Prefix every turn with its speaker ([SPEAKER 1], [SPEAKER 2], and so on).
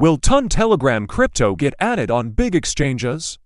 [SPEAKER 1] Will Ton Telegram crypto get added on big exchanges?